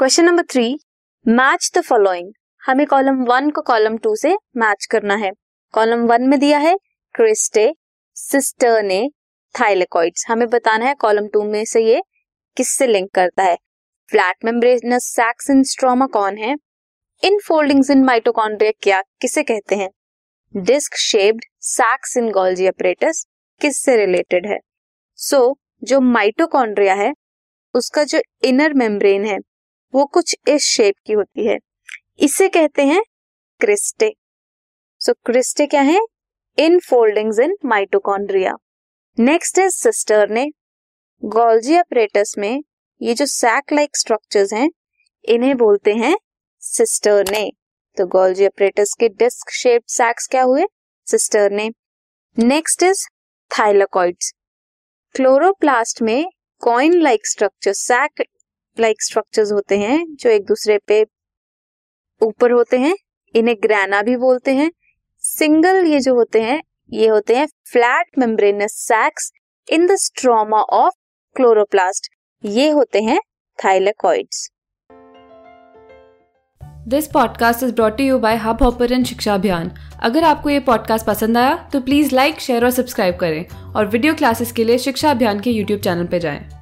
Question number three match the following हमें column one को column two से match करना है। कॉलम वन में दिया है क्रिस्टे सिस्टरने थाइलेकॉइड्स हमें बताना है कॉलम टू में से ये किससे लिंक करता है। Flat membranous sacs in stroma कौन है? इन फोल्डिंग्स इन माइटोकॉन्ड्रिया क्या किसे कहते हैं? Disc shaped sacs in Golgi apparatus किससे रिलेटेड है? सो so, जो माइटोकॉन्ड्रिया है उसका जो इनर मेम्ब्रेन है वो कुछ इस शेप की होती है। इसे कहते हैं क्रिस्टे। सो क्रिस्टे क्या है? Infoldings in mitochondria next है सिस्टर ने गोल्जी अपरेटस में ये जो सैक लाइक स्ट्रक्चर्स हैं, इन्हें बोलते हैं सिस्टर ने। तो गोल्जी अपरेटस के डिस्क शेप सैक्स क्या हुए? Cisternae. Next is thylakoids chloroplast में coin like structure sac like structures होते हैं, जो एक दूसरे पे ऊपर होते हैं, इन्हें ग्रैना भी बोलते हैं। सिंगल ये जो होते हैं, ये होते हैं flat membranous sacs in the stroma of chloroplast. ये होते हैं thylakoids. This podcast is brought you by hubhopper Shiksha Abhiyan अगर आपको ये पॉडकास्ट पसंद आया तो प्लीज़ लाइक शेयर और सब्सक्राइब करें। और वीडियो क्लासेस के लिए शिक्षा अभियान के यूट्यूब चैनल पर जाएँ।